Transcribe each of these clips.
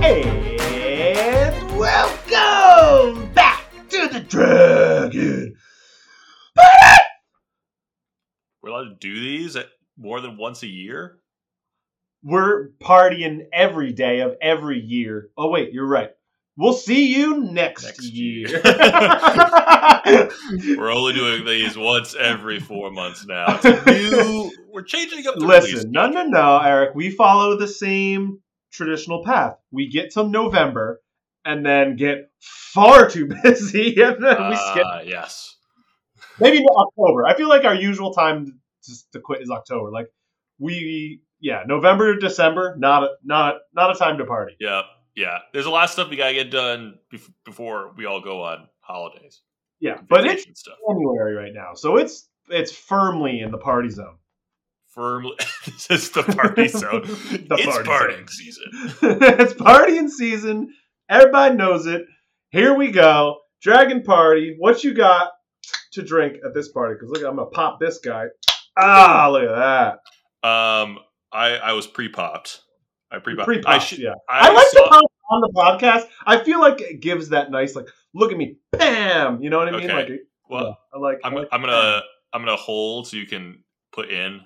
And welcome back to the Dragon. We're allowed to do these at more than once a year. We're partying every day of every year. Oh wait, you're right. We'll see you next, Next year. year. We're only doing these once every four months now. New. We're changing up the Listen, no, no, no, Eric. We follow the same traditional path. We get till November and then get far too busy, and then we skip Ah, yes. maybe October. I feel like our usual time to, to quit is October. Like we, yeah, November, December, not a, not not a time to party. Yeah. Yeah. There's a lot of stuff we gotta get done bef- before we all go on holidays. Yeah, but it's stuff. January right now, so it's it's firmly in the party zone. Firmly, this is the party zone. The it's party partying zone. season. it's partying season. Everybody knows it. Here we go. Dragon party. What you got to drink at this party? Because look, I'm gonna pop this guy. Ah, look at that. Um, I I was pre popped. I pre. Pre I should. Yeah. I, I, like saw- to pop on the podcast. I feel like it gives that nice, like, look at me, bam. You know what I mean? Okay. Like, Well, I like. I'm I like I'm gonna I'm gonna hold so you can put in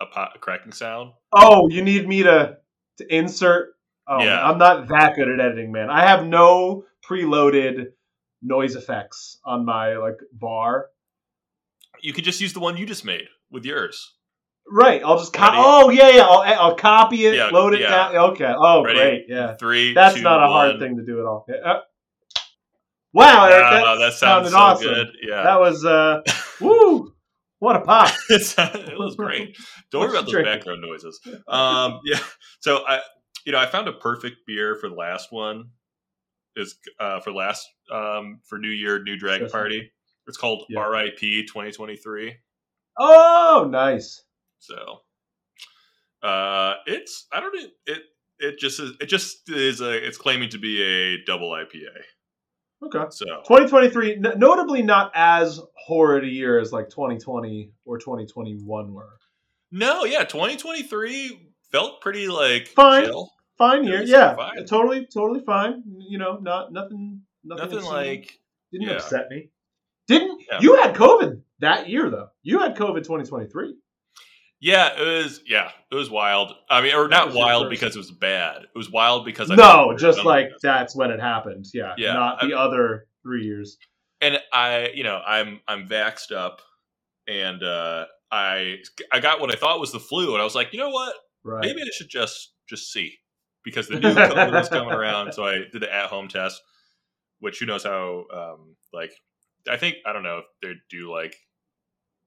a, pot, a cracking sound. Oh, you need me to to insert? Oh, Yeah. I'm not that good at editing, man. I have no preloaded noise effects on my like bar. You could just use the one you just made with yours. Right. I'll just copy. Oh yeah, yeah. I'll, I'll copy it, Yeah, load it yeah. down. Okay. Oh Ready? great. Yeah. Three. That's two, not a hard one. thing to do at all. Uh, wow, Eric, that, Wow, that sounds sounded so awesome. good. Yeah, That was uh, woo! What a pop. it was great. Don't worry about those background noises. Um, yeah. So I, you know, I found a perfect beer for the last one. Is uh, for last um, for New Year New Dragon Party. It's called Yeah. RIP 2023. Oh, nice. So, uh, it's I don't know it. It just is. It just is a. It's claiming to be a double IPA. Okay. So 2023, n- notably not as horrid a year as like 2020 or 2021 were. no, yeah, 2023 felt pretty like Fine. chill. Fine year, yeah, fine. totally, totally fine. You know, not nothing, nothing, Nothing like didn't yeah. upset me. Didn't Yeah. you had COVID that year though? You had COVID 2023. Yeah. It was yeah. It was wild. I mean, or not wild because it was bad. It was wild because I No, just like this. that's when it happened. Yeah, Yeah, not the other three years. and I, you know, I'm I'm vaxxed up, and uh, I I got what I thought was the flu, and I was like, you know what? Right. maybe I should just just see because the new COVID was coming around. So I did the at home test, which who knows how um, like I think I don't know if they do like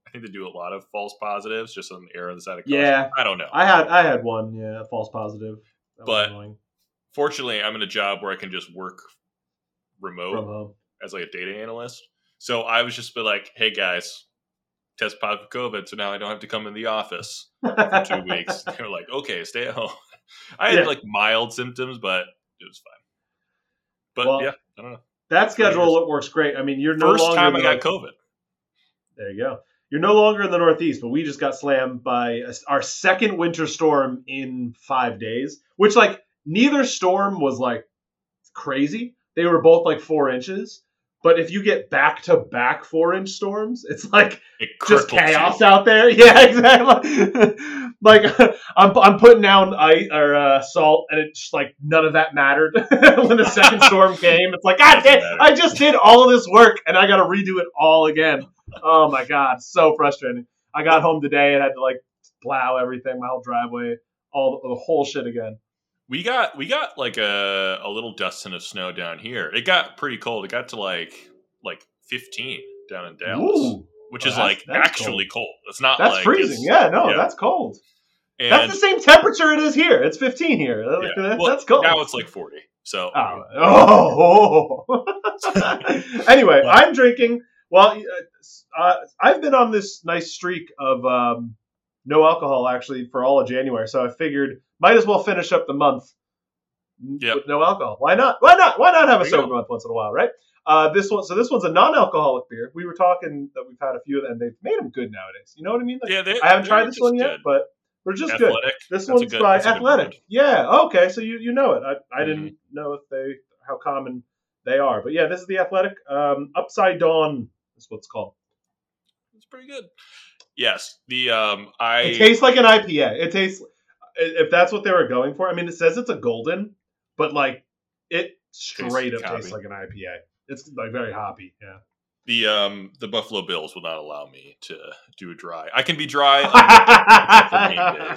I think they do a lot of false positives just on the air on the side of caution. Yeah. I don't know. I had I had one, yeah, false positive. That But- Fortunately, I'm in a job where I can just work remote from home. as like a data analyst. So I was just be like, hey guys, test positive for COVID, so now I don't have to come in the office. for two weeks. They were like, okay, stay at home. I had Yeah. like mild symptoms, but it was fine. But Well, yeah, I don't know. That schedule works great. I mean, you're no First longer time I got COVID. There you go. You're no longer in the Northeast, but we just got slammed by a, our second winter storm in five days, which like neither storm was like crazy. They were both like four inches. But if you get back to back four inch storms, it's like It just crippled you. chaos out there. Yeah, exactly. like I'm, I'm putting down ice or uh, salt, and it's just like none of that mattered when the second storm came. It's like Doesn't damn. I just did all of this work, and I got to redo it all again. Oh my god, so frustrating. I got home today and had to like plow everything, my whole driveway, all the whole shit again. We got we got like a a little dusting of snow down here. It got pretty cold. It got to like like 15 down in Dallas, Ooh, which Well, is like actually cold. It's not that's like freezing. Yeah, no, yeah. that's cold. And That's the same temperature it is here. It's 15 here. Yeah. that- Well, that's cold. Now it's like 40. So Oh, oh. anyway, I'm drinking. Well, uh, I've been on this nice streak of um, no alcohol actually for all of January, so I figured might as well finish up the month Yep. with no alcohol. Why not? Why not? Why not have a sober go. month once in a while, right? Uh, this one, so this one's a non-alcoholic beer. We were talking that we've had a few of them. They've made them good nowadays. You know what I mean? Like, Yeah, they, I haven't tried this one yet, good. but they're just good. This That's one's good- by that's a good Athletic. Yeah. Okay. So you you know it. I, I didn't Mm-hmm. know if they how common they are, but yeah, this is the Athletic. Um, Upside Dawn is what it's called. It's pretty good. Yes, the um, I It tastes like an IPA. It tastes if that's what they were going for. I mean, it says it's a golden, but like it straight up Tastes tastes like an IPA. It's like very hoppy. Yeah. the um the Buffalo Bills will not allow me to do a dry. I can be dry on for.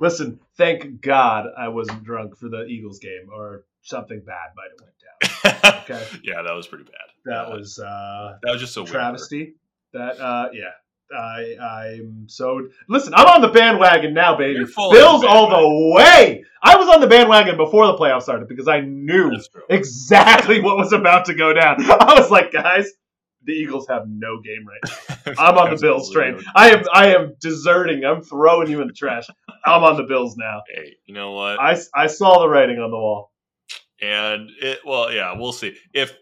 Listen, thank God I wasn't drunk for the Eagles game, or something bad might have went down. Okay, yeah, that was pretty bad. that Uh, was uh, that was just a travesty. That uh, yeah. I I'm so listen. I'm on the bandwagon now, baby. Bills the all the way. I was on the bandwagon before the playoffs started because I knew exactly what was about to go down. I was like, guys, the Eagles have no game right now. I'm on the Bills train. I am I am deserting. I'm throwing you in the trash. I'm on the Bills now. Hey, you know what? I, I saw the writing on the wall. And it well, yeah, we'll see if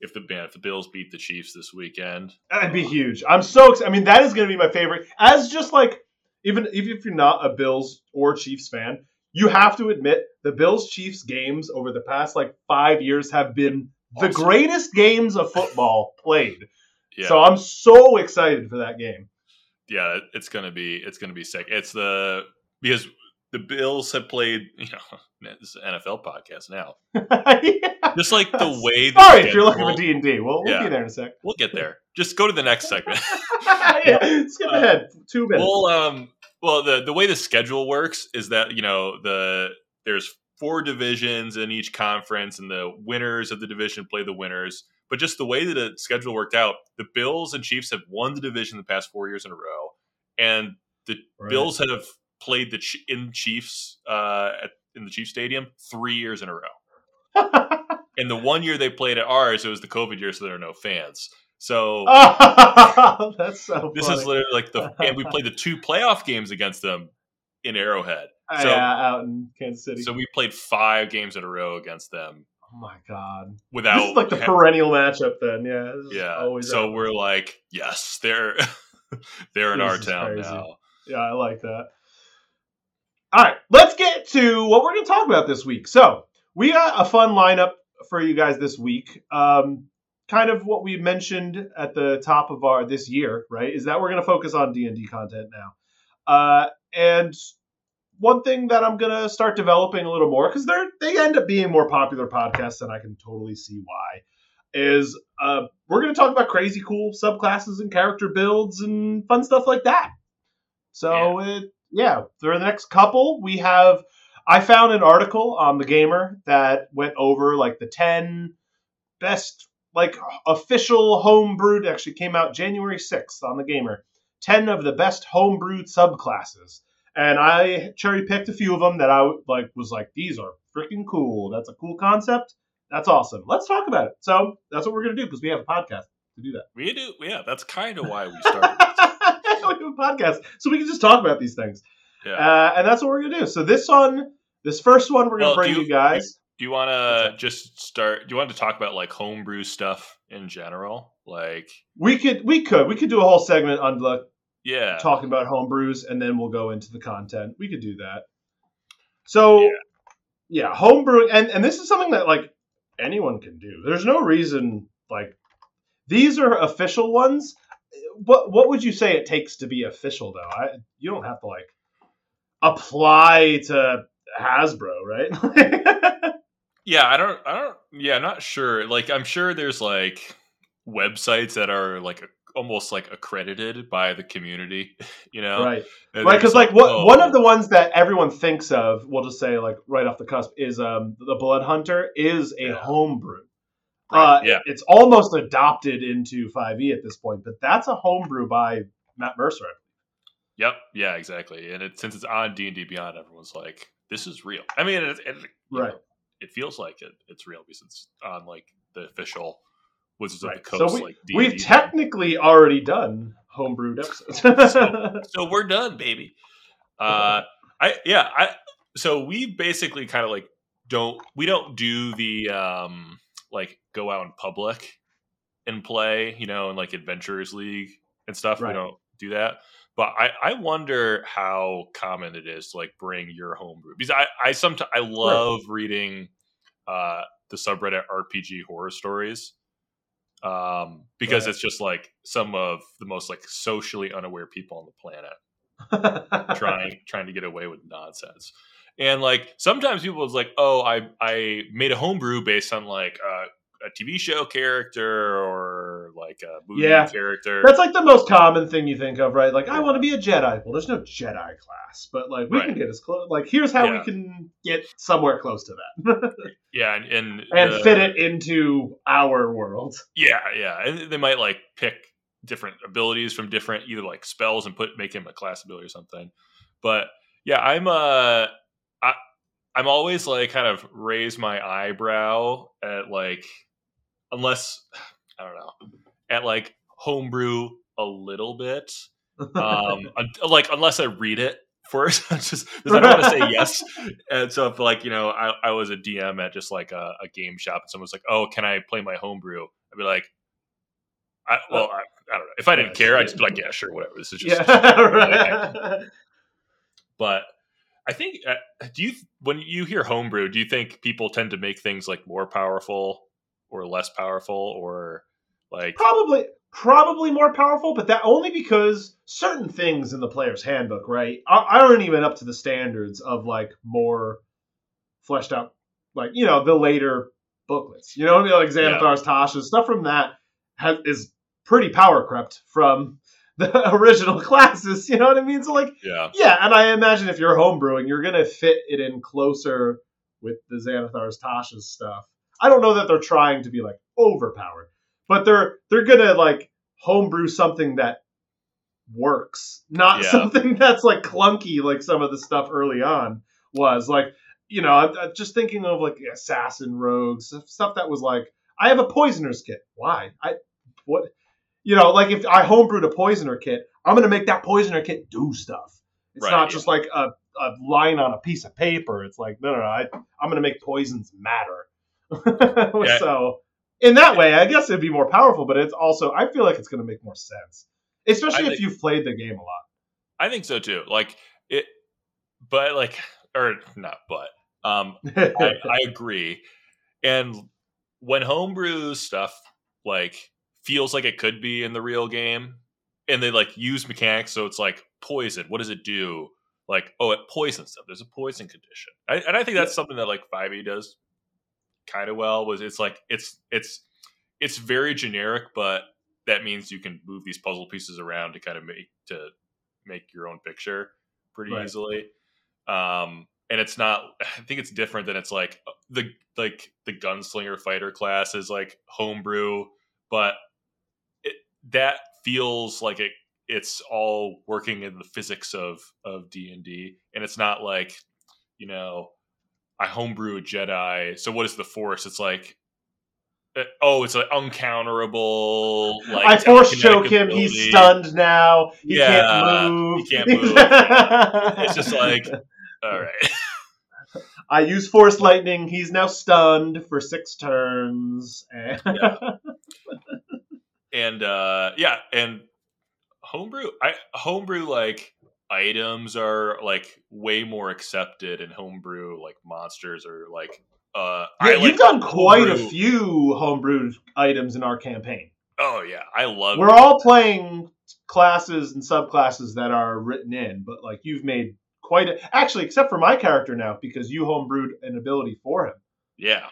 if the man if the Bills beat the Chiefs this weekend. That'd be huge. I'm so excited. I mean, that is going to be my favorite. As just like even even if you're not a Bills or Chiefs fan, you have to admit the Bills Chiefs games over the past like five years have been the greatest games of football played. Yeah, So I'm so excited for that game. yeah, it's gonna be it's gonna be sick. It's the because the Bills have played. You know, this is an NFL podcast now. Yeah. Just like the way. The Sorry if you're looking for D and D. We'll, we'll Yeah. be there in a sec. We'll get there. Just go to the next segment. yeah, skip Uh, ahead two minutes. well, um, well, the the way the schedule works is that you know the there's four divisions in each conference, and the winners of the division play the winners. But just the way that the schedule worked out, the Bills and Chiefs have won the division the past four years in a row, and the Right. Bills have played the Ch- in Chiefs uh, at, in the Chiefs Stadium three years in a row. And the one year they played at ours, it was the COVID year, so there are no fans. So oh, that's so. this funny. is literally like the and we played the two playoff games against them in Arrowhead. so- yeah, out in Kansas City. So we played five games in a row against them oh my god, without this is like the ha- perennial matchup. Then, yeah, yeah. Always so we're like, yes, they're they're in This our town crazy. now. Yeah, I like that. All right, let's get to what we're going to talk about this week. So we got a fun lineup for you guys this week. Um, kind of what we mentioned at the top of our this year, right? Is that we're going to focus on D and D content now. Uh, and one thing that I'm going to start developing a little more because they're they end up being more popular podcasts, and I can totally see why. Is uh, we're going to talk about crazy cool subclasses and character builds and fun stuff like that. So it yeah, for the next couple, we have. I found an article on the Gamer that went over like the ten best like official homebrewed. Actually, came out January sixth on the Gamer. Ten of the best homebrewed subclasses, and I cherry picked a few of them that I like was like these are freaking cool. That's a cool concept. That's awesome. Let's talk about it. So that's what we're gonna do because we have a podcast to do that. We do, yeah. That's kind of why we started. We have a podcast, so we can just talk about these things. Yeah. Uh, and that's what we're gonna do. So this one, this first one, we're gonna Well, bring you, you- guys. do you want to just start? Do you want to talk about like homebrew stuff in general? Like, We could, we could, we could do a whole segment on like yeah, talking about homebrews, and then we'll go into the content. We could do that. So, Yeah. yeah, homebrewing, and and this is something that like anyone can do. There's no reason like these are official ones. What what would you say it takes to be official though? I, you don't have to like apply to Hasbro, right? Yeah, I don't, I don't, yeah, I'm not sure. Like, I'm sure there's like websites that are like a, almost like accredited by the community, you know? right. And right because just like what oh, one of the ones that everyone thinks of we'll just say like right off the cusp is um the blood hunter is a Yeah. homebrew Right, uh yeah. it's almost adopted into 5e at this point but that's a homebrew by matt mercer Yep, yeah, exactly. And it, since it's on D and D Beyond, everyone's like, "This is real." I mean, it, it, Right. know, it feels like it, it's real because it's on like the official Wizards right of the so Coast. we, like D&D we've thing. technically already done homebrewed episodes so we're done, baby. Uh, I yeah, I so we basically kind of like don't we don't do the um like go out in public and play, you know, in like Adventurers League and stuff. Right. We don't do that. But I, I wonder how common it is to like bring your homebrew because I I sometimes I love reading uh, the subreddit RPG horror stories um, because Right. it's just like some of the most like socially unaware people on the planet trying trying to get away with nonsense. And like sometimes people is like, oh, I I made a homebrew based on like uh, a TV show character or like a movie Yeah. character. That's like the most common thing you think of, right? Like, I want to be a Jedi. Well, there's no Jedi class, but like, we can get as close. Like, here's how Yeah. we can get somewhere close to that yeah, and and, and the- fit it into our world. Yeah, yeah, and they might like pick different abilities from different either like spells and put make him a class ability or something. But yeah, I'm uh I'm always like kind of raise my eyebrow at like unless I don't know at like homebrew a little bit um like unless I read it first just because I don't want to say yes. And so if like you know I, I was a DM at just like a, a game shop and someone was like oh can I play my homebrew? I'd be like I, well I, I don't know. If I didn't Yes. care I'd just be like yeah sure whatever. This is just yeah, right. but I think uh, do you when you hear homebrew do you think people tend to make things like more powerful or less powerful or like probably probably more powerful, but that only because certain things in the player's handbook, right, are- aren't even up to the standards of like more fleshed out, like you know the later booklets. You know, like Xanathar's Tasha stuff from that has, is pretty power crept from the original classes. You know what I mean? So like, yeah yeah, and I imagine if you're homebrewing, you're gonna fit it in closer with the Xanathar's Tasha's stuff. I don't know that they're trying to be like overpowered, but they're they're gonna like homebrew something that works, not Yeah. something that's like clunky like some of the stuff early on was. Like, you know, I'm, I'm just thinking of like assassin rogues stuff that was like, I have a poisoner's kit. Why? I what? You know, like if I homebrewed a poisoner kit, I'm gonna make that poisoner kit do stuff. It's Right, not yeah. just like a, a line on a piece of paper. It's like no, no, no. I, I'm gonna make poisons matter. Yeah. So in that way, I guess it'd be more powerful. But it's also, I feel like it's gonna make more sense, especially I if think- you've played the game a lot. I think so too like it but like or not but um I, I agree. And when homebrew stuff like feels like it could be in the real game, and they like use mechanics, so it's like poison. What does it do? Like, oh, it poisons stuff. There's a poison condition, I, and I think that's something that like Five E does kind of well. Was it's like it's it's it's very generic, but that means you can move these puzzle pieces around to kind of make to make your own picture pretty Right. easily. Um, and it's not. I think it's different than it's like the like the gunslinger fighter class is like homebrew, but that feels like it. It's all working in the physics of of D and D, and it's not like you know I homebrew a Jedi. So what is the Force? It's like. uh, Oh, it's an uncounterable. Like I force choke him. He's stunned now. He Yeah, can't move. he can't move. It's just like, all right. I use force lightning. He's now stunned for six turns. Yeah. And uh yeah and homebrew i homebrew like items are like way more accepted and homebrew like monsters are like uh Yeah, I you've like done quite a few homebrew items in our campaign. oh yeah i love We're all playing classes and subclasses that are written in, but like you've made quite a actually, except for my character now, because you homebrewed an ability for him. yeah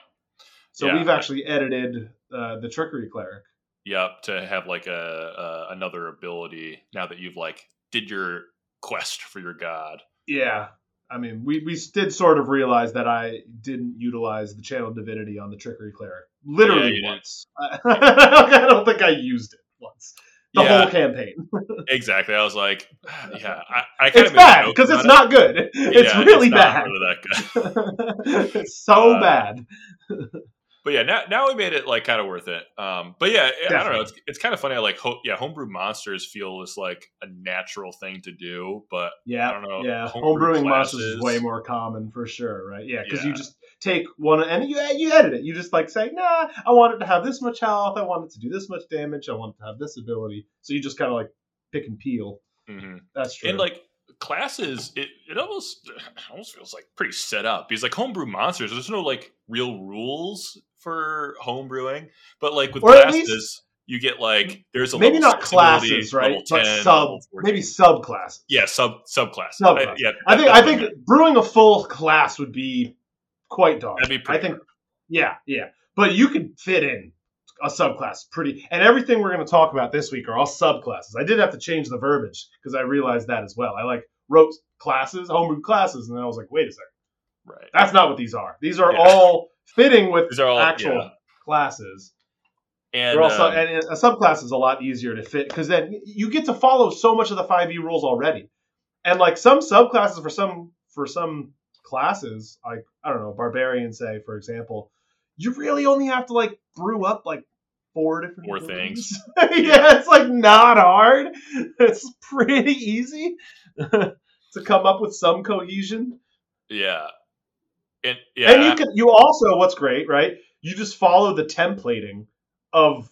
So Yeah. we've actually edited uh, the trickery cleric. Yep to have like a, a another ability now that you've like did your quest for your god Yeah. I mean, we, we did sort of realize that I didn't utilize the channel divinity on the trickery cleric. Literally Yeah, once. I don't think I used it once. The Yeah. whole campaign. exactly i was like yeah i, I kind It's bad because it's not good. It's Yeah, really not bad. really that good it's so Uh, bad. But yeah, now now we made it like kind of worth it. Um, but yeah, I don't know. It's, it's kind of funny. I like, ho- yeah, homebrew monsters feel is like a natural thing to do, but Yeah, I don't know. yeah. homebrew Homebrewing monsters is way more common for sure, right? Yeah, because you just take one and you you edit it. You just like say, nah, I want it to have this much health. I want it to do this much damage. I want it to have this ability. So you just kind of like pick and peel. Mhm. That's true. and like classes, it, it almost it almost feels like pretty set up because like homebrew monsters, there's no like real rules for homebrewing, but like with Or classes. least- you get like there's a maybe not classes, right? level But 10, sub, maybe subclasses. yeah, sub subclass. Subclass. I, yeah, I think I think meant. brewing a full class would be quite dark. That'd be I think, hard. yeah, yeah. But you could fit in a subclass pretty, and everything we're going to talk about this week are all subclasses. I did have to change the verbiage because I realized that as well. I like wrote classes, homebrew classes, and then I was like, wait a second, right. that's not what these are. These are Yeah. all fitting with all actual yeah. classes. And, also, um, and a subclass is a lot easier to fit because then you get to follow so much of the 5e rules already. And like some subclasses for some for some classes, like I don't know, barbarian say for example, you really only have to like brew up like four different Four abilities. yeah, it's like not hard. It's pretty easy to come up with some cohesion. yeah, and yeah, And you can you also what's great, right? You just follow the templating of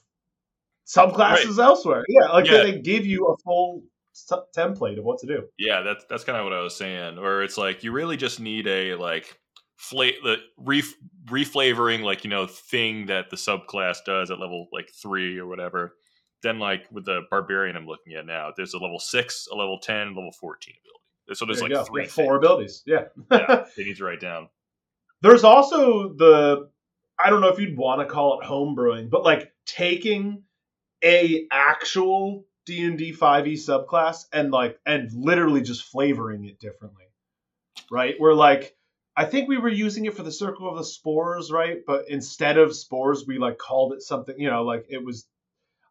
subclasses elsewhere. Yeah, like Yeah. They, give you a full s- template of what to do. Yeah, that's that's kind of what I was saying. Where it's like you really just need a like fla- the re reflavoring like you know thing that the subclass does at level like three or whatever. Then like with the barbarian I'm looking at now, there's a level six, a level ten, level fourteen ability. So there's There like three four things. abilities. Yeah. Yeah, they need to write down. There's also the I don't know if you'd want to call it home brewing, but like taking a actual D and D five E subclass and like and literally just flavoring it differently, right? We're like, I think we were using it for the Circle of the Spores, right? But instead of spores, we like called it something, you know, like it was.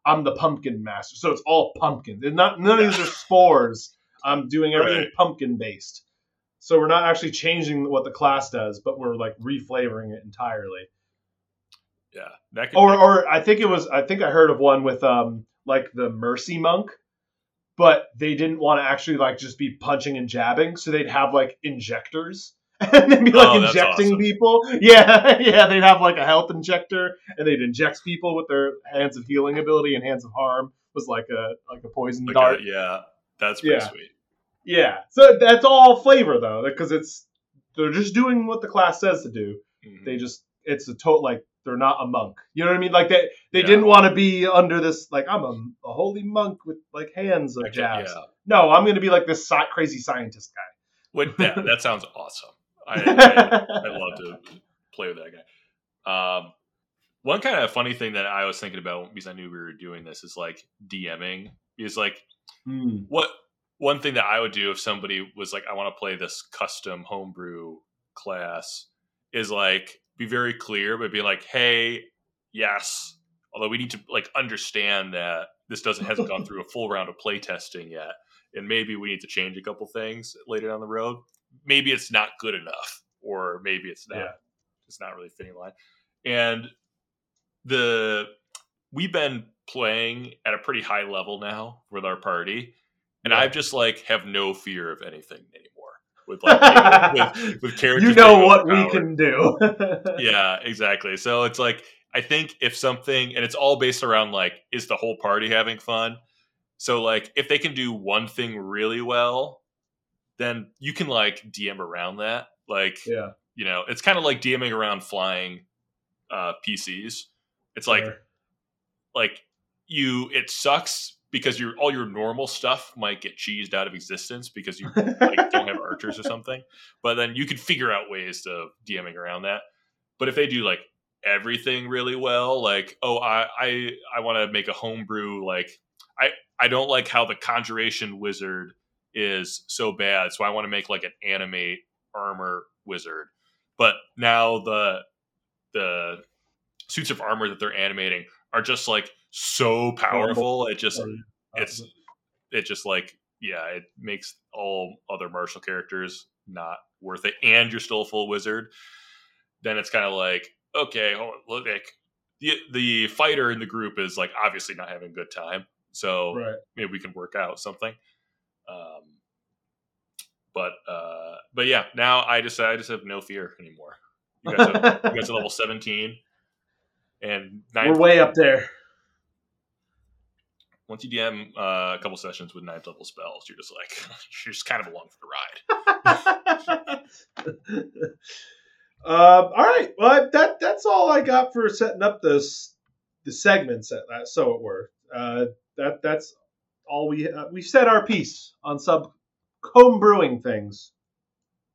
I'm the pumpkin master, so it's all pumpkin. They're not none of these are spores. I'm doing everything Right. pumpkin based. So we're not actually changing what the class does, but we're like reflavoring it entirely. Yeah, that could Or, be- or I think it was. I think I heard of one with um like the mercy monk, but they didn't want to actually like just be punching and jabbing, so they'd have like injectors. And they'd be like Oh, injecting awesome. people. Yeah, yeah. They'd have like a health injector, and they'd inject people with their hands of healing ability, and hands of harm was like a like a poison like dart. a- yeah, that's pretty Yeah. sweet. Yeah. So that's all flavor though, because it's they're just doing what the class says to do. Mhm. They just it's a total like they're not a monk. You know what I mean? Like they they Yeah. didn't want to be under this like I'm a, a holy monk with like hands of I jabs. yeah. No, I'm gonna be like this sci- crazy scientist guy. What, yeah, that sounds awesome. I, I, I'd love to play with that guy. Um, one kind of funny thing that I was thinking about because I knew we were doing this is like DMing. Is like Hmm. what one thing that I would do if somebody was like, I want to play this custom homebrew class is like be very clear, but be like, hey, yes. Although we need to like understand that this doesn't hasn't gone through a full round of play testing yet, and maybe we need to change a couple things later down the road. Maybe it's not good enough, or maybe it's not. Yeah. It's not really fitting line. And the we've been playing at a pretty high level now with our party, and Yeah. I've just like have no fear of anything anymore. With like with, with characters, you know what we can do. Yeah, exactly. So it's like I think if something, and it's all based around like, is the whole party having fun? So like, if they can do one thing really well, then you can like DM around that. Like, yeah. you know, it's kind of like DMing around flying uh, PCs. It's like Sure. like you it sucks because your all your normal stuff might get cheesed out of existence because you like don't have archers or something. But then you could figure out ways to DMing around that. But if they do like everything really well, like oh I I I want to make a homebrew like I I don't like how the conjuration wizard is so bad, so I want to make like an animate armor wizard. But now the the suits of armor that they're animating are just like so powerful. It just it's it just like yeah, it makes all other martial characters not worth it, and you're still a full wizard. Then it's kind of like okay, look, like the the fighter in the group is like obviously not having a good time, so Right. maybe we can work out something. Um, but uh, but yeah, now I just I just have no fear anymore. You guys, have, you guys are level seventeen, and We're nine, way up there. once you DM uh, a couple sessions with ninth level spells, you're just like you're just kind of along for the ride. Um, all right. Well, that that's all I got for setting up this the segments. At that, so it were. Uh, that that's all we uh, we said our piece on sub home brewing things,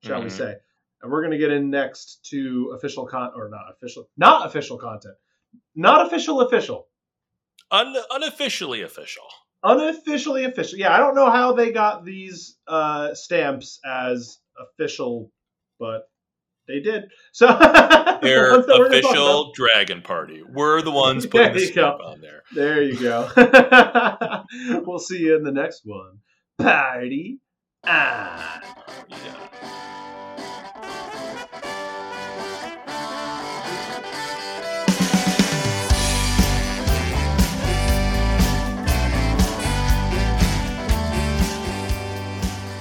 shall we Mhm. say? And we're gonna get in next to official con or not official, not official content, not official official, Un- unofficially official. unofficially official. Yeah, I don't know how they got these uh, stamps as official, but they did. So Their the ones that we're gonna talk about- official dragon party. We're the ones putting the you go. on there. There you go. we'll see you in the next one. Party on. Yeah.